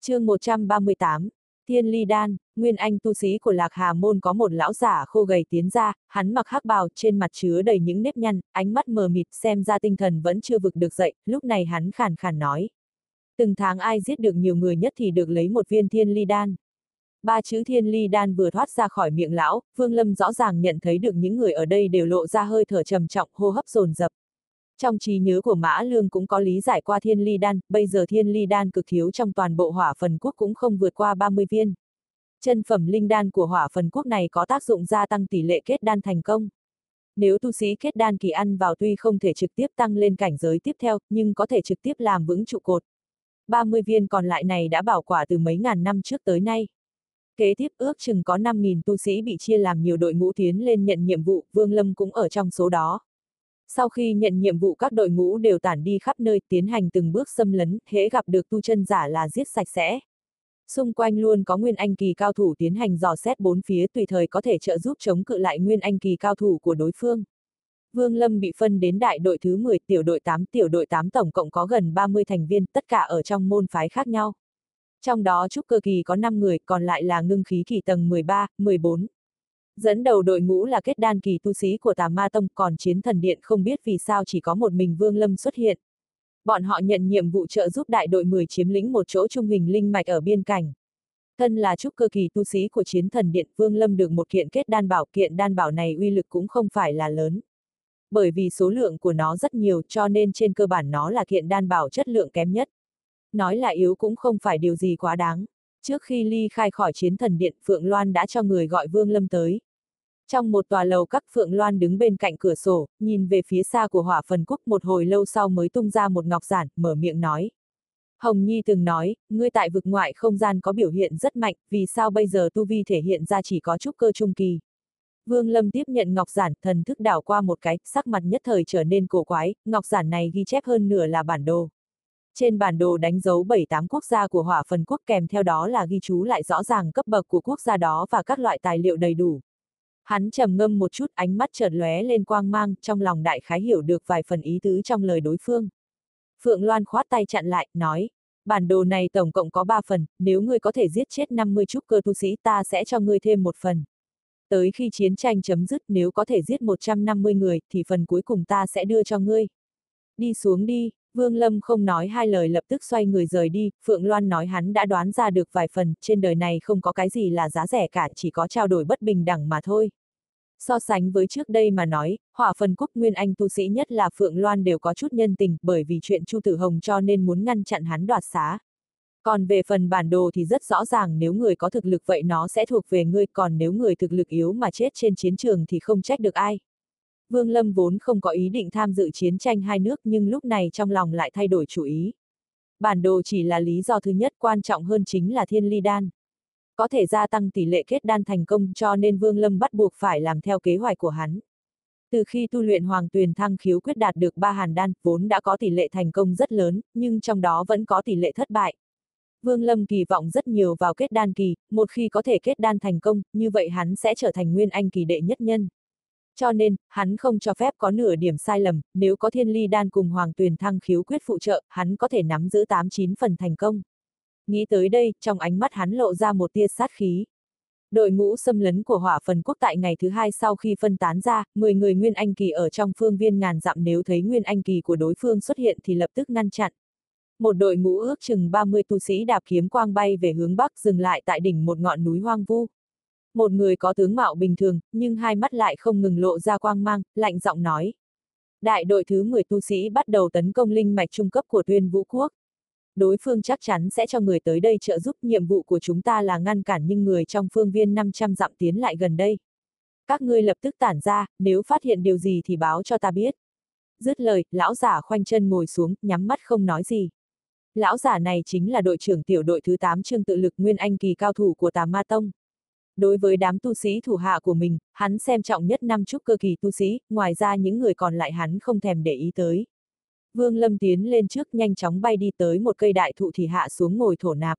chương 138, Thiên Ly Đan, Nguyên Anh tu sĩ của Lạc Hà Môn có một lão giả khô gầy tiến ra, hắn mặc hắc bào, trên mặt chứa đầy những nếp nhăn, ánh mắt mờ mịt xem ra tinh thần vẫn chưa vực được dậy, lúc này hắn khàn khàn nói. Từng tháng ai giết được nhiều người nhất thì được lấy một viên Thiên Ly Đan. Ba chữ Thiên Ly Đan vừa thoát ra khỏi miệng lão, Vương Lâm rõ ràng nhận thấy được những người ở đây đều lộ ra hơi thở trầm trọng, hô hấp dồn dập. Trong trí nhớ của Mã Lương cũng có lý giải qua thiên ly đan, bây giờ thiên ly đan cực thiếu trong toàn bộ hỏa phần quốc cũng không vượt qua 30 viên. Chân phẩm linh đan của hỏa phần quốc này có tác dụng gia tăng tỷ lệ kết đan thành công. Nếu tu sĩ kết đan kỳ ăn vào tuy không thể trực tiếp tăng lên cảnh giới tiếp theo, nhưng có thể trực tiếp làm vững trụ cột. 30 viên còn lại này đã bảo quả từ mấy ngàn năm trước tới nay. Kế tiếp ước chừng có 5.000 tu sĩ bị chia làm nhiều đội ngũ tiến lên nhận nhiệm vụ, Vương Lâm cũng ở trong số đó. Sau khi nhận nhiệm vụ các đội ngũ đều tản đi khắp nơi tiến hành từng bước xâm lấn, hễ gặp được tu chân giả là giết sạch sẽ. Xung quanh luôn có nguyên anh kỳ cao thủ tiến hành dò xét bốn phía tùy thời có thể trợ giúp chống cự lại nguyên anh kỳ cao thủ của đối phương. Vương Lâm bị phân đến đại đội thứ 10, tiểu đội 8, tiểu đội 8 tổng cộng có gần 30 thành viên, tất cả ở trong môn phái khác nhau. Trong đó trúc cơ kỳ có 5 người, còn lại là ngưng khí kỳ tầng 13, 14. Dẫn đầu đội ngũ là kết đan kỳ tu sĩ của tà ma tông, còn chiến thần điện không biết vì sao chỉ có một mình Vương Lâm xuất hiện. Bọn họ nhận nhiệm vụ trợ giúp đại đội 10 chiếm lĩnh một chỗ trung hình linh mạch ở biên cảnh. Thân là trúc cơ kỳ tu sĩ của chiến thần điện, Vương Lâm được một kiện kết đan bảo, kiện đan bảo này uy lực cũng không phải là lớn. Bởi vì số lượng của nó rất nhiều cho nên trên cơ bản nó là kiện đan bảo chất lượng kém nhất. Nói là yếu cũng không phải điều gì quá đáng. Trước khi ly khai khỏi chiến thần điện, Phượng Loan đã cho người gọi Vương Lâm tới. Trong một tòa lầu các Phượng Loan đứng bên cạnh cửa sổ, nhìn về phía xa của hỏa phần quốc một hồi lâu sau mới tung ra một ngọc giản, mở miệng nói. Hồng Nhi từng nói, ngươi tại vực ngoại không gian có biểu hiện rất mạnh, vì sao bây giờ tu vi thể hiện ra chỉ có chút cơ trung kỳ. Vương Lâm tiếp nhận ngọc giản, thần thức đảo qua một cái, sắc mặt nhất thời trở nên cổ quái, ngọc giản này ghi chép hơn nửa là bản đồ. Trên bản đồ đánh dấu 7-8 quốc gia của hỏa phần quốc kèm theo đó là ghi chú lại rõ ràng cấp bậc của quốc gia đó và các loại tài liệu đầy đủ. Hắn trầm ngâm một chút ánh mắt chợt lóe lên quang mang, trong lòng đại khái hiểu được vài phần ý tứ trong lời đối phương. Phượng Loan khoát tay chặn lại, nói, bản đồ này tổng cộng có 3 phần, nếu ngươi có thể giết chết 50 trúc cơ tu sĩ ta sẽ cho ngươi thêm một phần. Tới khi chiến tranh chấm dứt nếu có thể giết 150 người thì phần cuối cùng ta sẽ đưa cho ngươi. Đi xuống đi, Vương Lâm không nói hai lời lập tức xoay người rời đi, Phượng Loan nói hắn đã đoán ra được vài phần, trên đời này không có cái gì là giá rẻ cả, chỉ có trao đổi bất bình đẳng mà thôi. So sánh với trước đây mà nói, hỏa phần quốc nguyên anh tu sĩ nhất là Phượng Loan đều có chút nhân tình, bởi vì chuyện Chu Tử Hồng cho nên muốn ngăn chặn hắn đoạt xá. Còn về phần bản đồ thì rất rõ ràng nếu người có thực lực vậy nó sẽ thuộc về ngươi, còn nếu người thực lực yếu mà chết trên chiến trường thì không trách được ai. Vương Lâm vốn không có ý định tham dự chiến tranh hai nước nhưng lúc này trong lòng lại thay đổi chủ ý. Bản đồ chỉ là lý do thứ nhất quan trọng hơn chính là thiên ly đan. Có thể gia tăng tỷ lệ kết đan thành công cho nên Vương Lâm bắt buộc phải làm theo kế hoạch của hắn. Từ khi tu luyện hoàng tuyền thăng khiếu quyết đạt được ba hàn đan, vốn đã có tỷ lệ thành công rất lớn, nhưng trong đó vẫn có tỷ lệ thất bại. Vương Lâm kỳ vọng rất nhiều vào kết đan kỳ, một khi có thể kết đan thành công, như vậy hắn sẽ trở thành nguyên anh kỳ đệ nhất nhân. Cho nên, hắn không cho phép có nửa điểm sai lầm, nếu có thiên ly đan cùng hoàng tuyền thăng khiếu quyết phụ trợ, hắn có thể nắm giữ 8-9 phần thành công. Nghĩ tới đây, trong ánh mắt hắn lộ ra một tia sát khí. Đội ngũ xâm lấn của hỏa phần quốc tại ngày thứ hai sau khi phân tán ra, 10 người Nguyên Anh Kỳ ở trong phương viên ngàn dặm nếu thấy Nguyên Anh Kỳ của đối phương xuất hiện thì lập tức ngăn chặn. Một đội ngũ ước chừng 30 tu sĩ đạp kiếm quang bay về hướng bắc dừng lại tại đỉnh một ngọn núi hoang vu. Một người có tướng mạo bình thường, nhưng hai mắt lại không ngừng lộ ra quang mang, lạnh giọng nói. Đại đội thứ 10 tu sĩ bắt đầu tấn công linh mạch trung cấp của tuyên vũ quốc. Đối phương chắc chắn sẽ cho người tới đây trợ giúp nhiệm vụ của chúng ta là ngăn cản những người trong phương viên 500 dặm tiến lại gần đây. Các ngươi lập tức tản ra, nếu phát hiện điều gì thì báo cho ta biết. Dứt lời, lão giả khoanh chân ngồi xuống, nhắm mắt không nói gì. Lão giả này chính là đội trưởng tiểu đội thứ 8 trương tự lực nguyên anh kỳ cao thủ của tà ma tông. Đối với đám tu sĩ thủ hạ của mình, hắn xem trọng nhất năm trúc cơ kỳ tu sĩ, ngoài ra những người còn lại hắn không thèm để ý tới. Vương Lâm tiến lên trước nhanh chóng bay đi tới một cây đại thụ thì hạ xuống ngồi thổ nạp.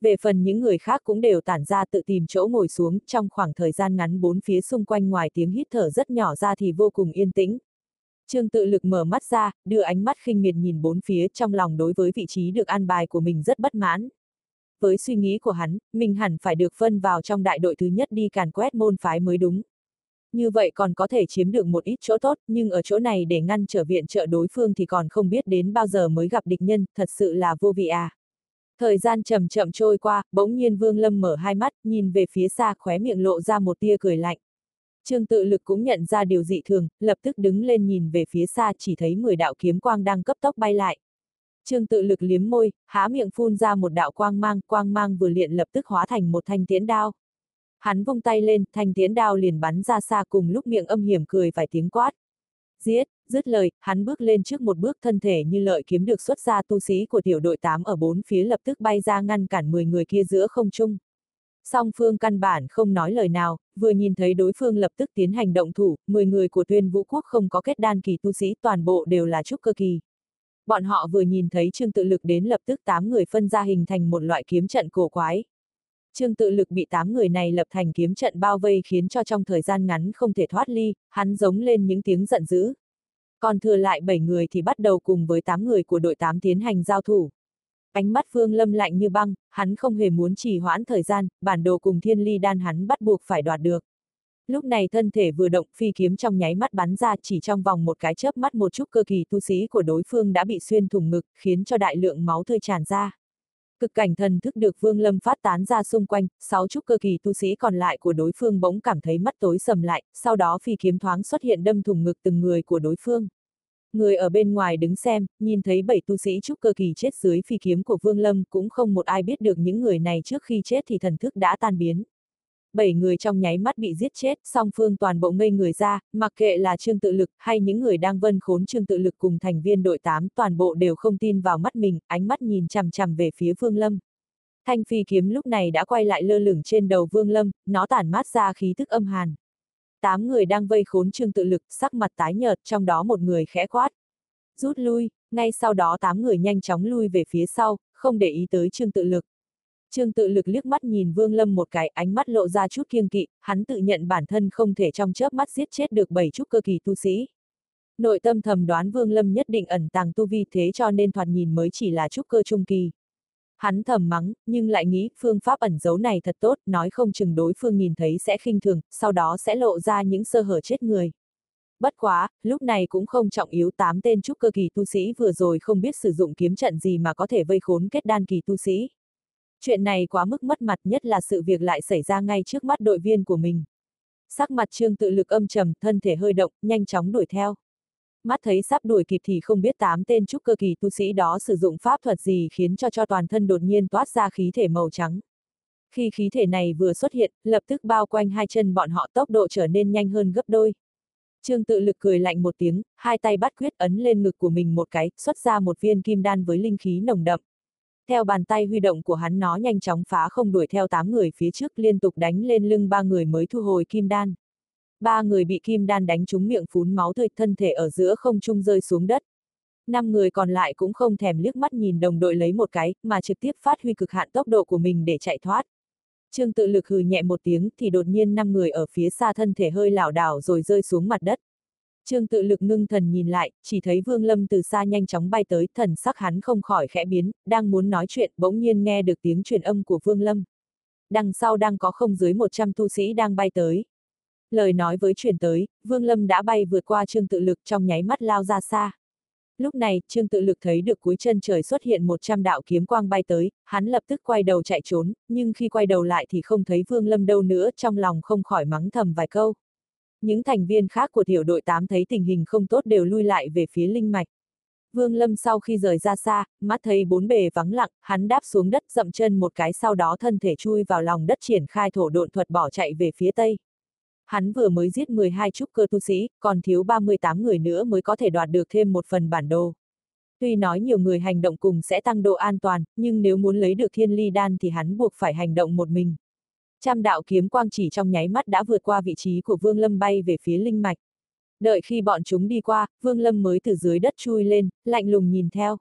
Về phần những người khác cũng đều tản ra tự tìm chỗ ngồi xuống, trong khoảng thời gian ngắn bốn phía xung quanh ngoài tiếng hít thở rất nhỏ ra thì vô cùng yên tĩnh. Trương tự lực mở mắt ra, đưa ánh mắt khinh miệt nhìn bốn phía trong lòng đối với vị trí được an bài của mình rất bất mãn. với suy nghĩ của hắn, mình hẳn phải được phân vào trong đại đội thứ nhất đi càn quét môn phái mới đúng. Như vậy còn có thể chiếm được một ít chỗ tốt, nhưng ở chỗ này để ngăn trở viện trợ đối phương thì còn không biết đến bao giờ mới gặp địch nhân, thật sự là vô vị à. Thời gian chậm chậm trôi qua, bỗng nhiên Vương Lâm mở hai mắt, nhìn về phía xa khóe miệng lộ ra một tia cười lạnh. Trương tự lực cũng nhận ra điều dị thường, lập tức đứng lên nhìn về phía xa chỉ thấy 10 đạo kiếm quang đang cấp tốc bay lại. Trương tự lực liếm môi, há miệng phun ra một đạo quang mang, quang mang vừa liện lập tức hóa thành một thanh tiễn đao. Hắn vung tay lên, thanh tiến đao liền bắn ra xa cùng lúc miệng âm hiểm cười vài tiếng quát. Giết, dứt lời, hắn bước lên trước một bước thân thể như lợi kiếm được xuất ra tu sĩ của tiểu đội 8 ở bốn phía lập tức bay ra ngăn cản 10 người kia giữa không trung. Song phương căn bản không nói lời nào, vừa nhìn thấy đối phương lập tức tiến hành động thủ, 10 người của tuyên vũ quốc không có kết đan kỳ tu sĩ toàn bộ đều là trúc cơ kỳ. Bọn họ vừa nhìn thấy trương tự lực đến lập tức 8 người phân ra hình thành một loại kiếm trận cổ quái. Trương tự lực bị tám người này lập thành kiếm trận bao vây khiến cho trong thời gian ngắn không thể thoát ly, hắn giống lên những tiếng giận dữ. Còn thừa lại bảy người thì bắt đầu cùng với tám người của đội tám tiến hành giao thủ. Ánh mắt Vương Lâm lạnh như băng, hắn không hề muốn trì hoãn thời gian, bản đồ cùng thiên ly đan hắn bắt buộc phải đoạt được. Lúc này thân thể vừa động phi kiếm trong nháy mắt bắn ra chỉ trong vòng một cái chớp mắt một chút cơ kỳ tu sĩ của đối phương đã bị xuyên thủng ngực, khiến cho đại lượng máu tươi tràn ra. Cực cảnh thần thức được Vương Lâm phát tán ra xung quanh, sáu trúc cơ kỳ tu sĩ còn lại của đối phương bỗng cảm thấy mắt tối sầm lại, sau đó phi kiếm thoáng xuất hiện đâm thủng ngực từng người của đối phương. Người ở bên ngoài đứng xem, nhìn thấy bảy tu sĩ trúc cơ kỳ chết dưới phi kiếm của Vương Lâm cũng không một ai biết được những người này trước khi chết thì thần thức đã tan biến. Bảy người trong nháy mắt bị giết chết, song phương toàn bộ ngây người ra, mặc kệ là Trương Tự Lực hay những người đang vân khốn Trương Tự Lực cùng thành viên đội 8 toàn bộ đều không tin vào mắt mình, ánh mắt nhìn chằm chằm về phía Vương Lâm. Thanh phi kiếm lúc này đã quay lại lơ lửng trên đầu Vương Lâm, nó tản mát ra khí thức âm hàn. Tám người đang vây khốn Trương Tự Lực, sắc mặt tái nhợt, trong đó một người khẽ quát. Rút lui, ngay sau đó tám người nhanh chóng lui về phía sau, không để ý tới Trương Tự Lực. Trương Tự Lực liếc mắt nhìn Vương Lâm một cái, ánh mắt lộ ra chút kiêng kỵ, hắn tự nhận bản thân không thể trong chớp mắt giết chết được bảy chút cơ kỳ tu sĩ. Nội tâm thầm đoán Vương Lâm nhất định ẩn tàng tu vi thế cho nên thoạt nhìn mới chỉ là trúc cơ trung kỳ. Hắn thầm mắng, nhưng lại nghĩ phương pháp ẩn giấu này thật tốt, nói không chừng đối phương nhìn thấy sẽ khinh thường, sau đó sẽ lộ ra những sơ hở chết người. Bất quá, lúc này cũng không trọng yếu tám tên trúc cơ kỳ tu sĩ vừa rồi không biết sử dụng kiếm trận gì mà có thể vây khốn kết đan kỳ tu sĩ. Chuyện này quá mức mất mặt nhất là sự việc lại xảy ra ngay trước mắt đội viên của mình. Sắc mặt trương tự lực âm trầm, thân thể hơi động, nhanh chóng đuổi theo mắt thấy sắp đuổi kịp thì không biết tám tên trúc cơ kỳ tu sĩ đó sử dụng pháp thuật gì khiến cho cho toàn thân đột nhiên toát ra khí thể màu trắng. Khi khí thể này vừa xuất hiện, lập tức bao quanh hai chân bọn họ tốc độ trở nên nhanh hơn gấp đôi. Trương tự lực cười lạnh một tiếng, hai tay bắt quyết ấn lên ngực của mình một cái, xuất ra một viên kim đan với linh khí nồng đậm. Theo bàn tay huy động của hắn nó nhanh chóng phá không đuổi theo tám người phía trước liên tục đánh lên lưng ba người mới thu hồi kim đan ba người bị kim đan đánh trúng miệng phún máu tươi thân thể ở giữa không trung rơi xuống đất. Năm người còn lại cũng không thèm liếc mắt nhìn đồng đội lấy một cái, mà trực tiếp phát huy cực hạn tốc độ của mình để chạy thoát. Trương tự lực hừ nhẹ một tiếng thì đột nhiên năm người ở phía xa thân thể hơi lảo đảo rồi rơi xuống mặt đất. Trương tự lực ngưng thần nhìn lại, chỉ thấy Vương Lâm từ xa nhanh chóng bay tới, thần sắc hắn không khỏi khẽ biến, đang muốn nói chuyện, bỗng nhiên nghe được tiếng truyền âm của Vương Lâm. Đằng sau đang có không dưới 100 tu sĩ đang bay tới. Lời nói với truyền tới, Vương Lâm đã bay vượt qua Trương Tự Lực trong nháy mắt lao ra xa. Lúc này, Trương Tự Lực thấy được cuối chân trời xuất hiện 100 đạo kiếm quang bay tới, hắn lập tức quay đầu chạy trốn, nhưng khi quay đầu lại thì không thấy Vương Lâm đâu nữa, trong lòng không khỏi mắng thầm vài câu. Những thành viên khác của tiểu đội 8 thấy tình hình không tốt đều lui lại về phía linh mạch. Vương Lâm sau khi rời ra xa, mắt thấy bốn bề vắng lặng, hắn đáp xuống đất dậm chân một cái sau đó thân thể chui vào lòng đất triển khai thổ độn thuật bỏ chạy về phía tây. Hắn vừa mới giết 12 trúc cơ tu sĩ, còn thiếu 38 người nữa mới có thể đoạt được thêm một phần bản đồ. Tuy nói nhiều người hành động cùng sẽ tăng độ an toàn, nhưng nếu muốn lấy được thiên ly đan thì hắn buộc phải hành động một mình. Trăm đạo kiếm quang chỉ trong nháy mắt đã vượt qua vị trí của Vương Lâm bay về phía linh mạch. Đợi khi bọn chúng đi qua, Vương Lâm mới từ dưới đất chui lên, lạnh lùng nhìn theo.